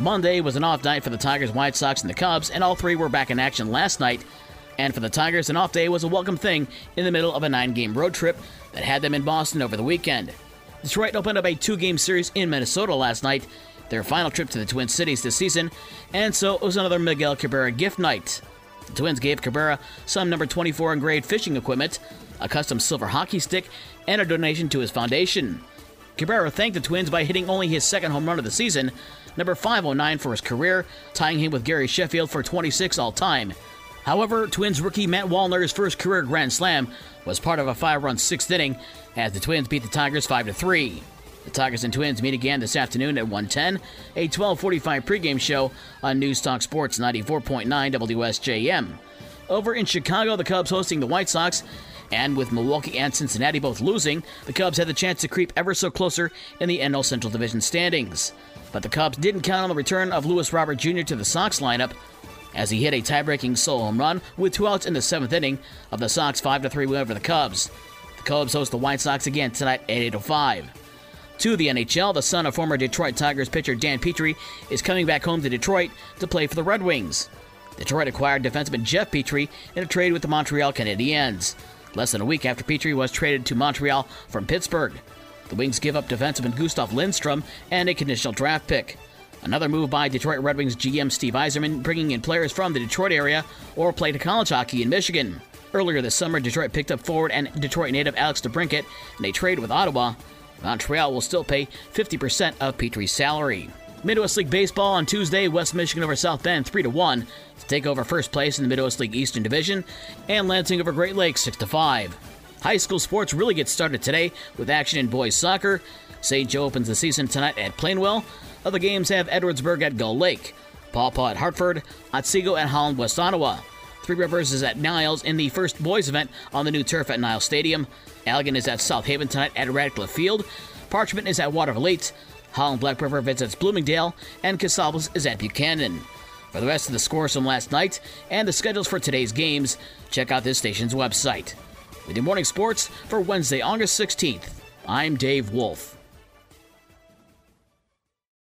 Monday was an off night for the Tigers, White Sox, and the Cubs, and all three were back in action last night. And for the Tigers, an off day was a welcome thing in the middle of a nine game road trip that had them in Boston over the weekend. Detroit opened up a two game series in Minnesota last night, their final trip to the Twin Cities this season, and so it was another Miguel Cabrera gift night. The Twins gave Cabrera some number 24 engraved fishing equipment, a custom silver hockey stick, and a donation to his foundation. Cabrera thanked the Twins by hitting only his second home run of the season, number 509 for his career, tying him with Gary Sheffield for 26 all time. However, Twins rookie Matt Wallner's first career grand slam was part of a five-run sixth inning as the Twins beat the Tigers 5-3. The Tigers and Twins meet again this afternoon at 1:10, a 12:45 pregame show on News Talk Sports 94.9 WSJM. Over in Chicago, the Cubs hosting the White Sox, and with Milwaukee and Cincinnati both losing, the Cubs had the chance to creep ever so closer in the NL Central Division standings. But the Cubs didn't count on the return of Luis Robert Jr. to the Sox lineup as he hit a tie-breaking solo home run with two outs in the seventh inning of the Sox 5-3 win over the Cubs. The Cubs host the White Sox again tonight at 8:05. To the NHL, the son of former Detroit Tigers pitcher Dan Petry is coming back home to Detroit to play for the Red Wings. Detroit acquired defenseman Jeff Petry in a trade with the Montreal Canadiens. Less than a week after Petry was traded to Montreal from Pittsburgh. The Wings give up defenseman Gustav Lindstrom and a conditional draft pick. Another move by Detroit Red Wings GM Steve Yzerman, bringing in players from the Detroit area or played college hockey in Michigan. Earlier this summer, Detroit picked up forward and Detroit native Alex DeBrincat in a trade with Ottawa. Montreal will still pay 50% of Petry's salary. Midwest League Baseball on Tuesday, West Michigan over South Bend 3 to 1 to take over first place in the Midwest League Eastern Division, and Lansing over Great Lakes 6 to 5. High school sports really get started today with action in boys soccer. St. Joe opens the season tonight at Plainwell. Other games have Edwardsburg at Gull Lake, Paw Paw at Hartford, Otsego at Holland, West Ottawa. Three Rivers is at Niles in the first boys event on the new turf at Niles Stadium. Allegan is at South Haven tonight at Radcliffe Field. Parchment is at Waterville 8. Holland Black River visits Bloomingdale. And Casablanca is at Buchanan. For the rest of the scores from last night and the schedules for today's games, check out this station's website. With your morning sports for Wednesday, August 16th, I'm Dave Wolf.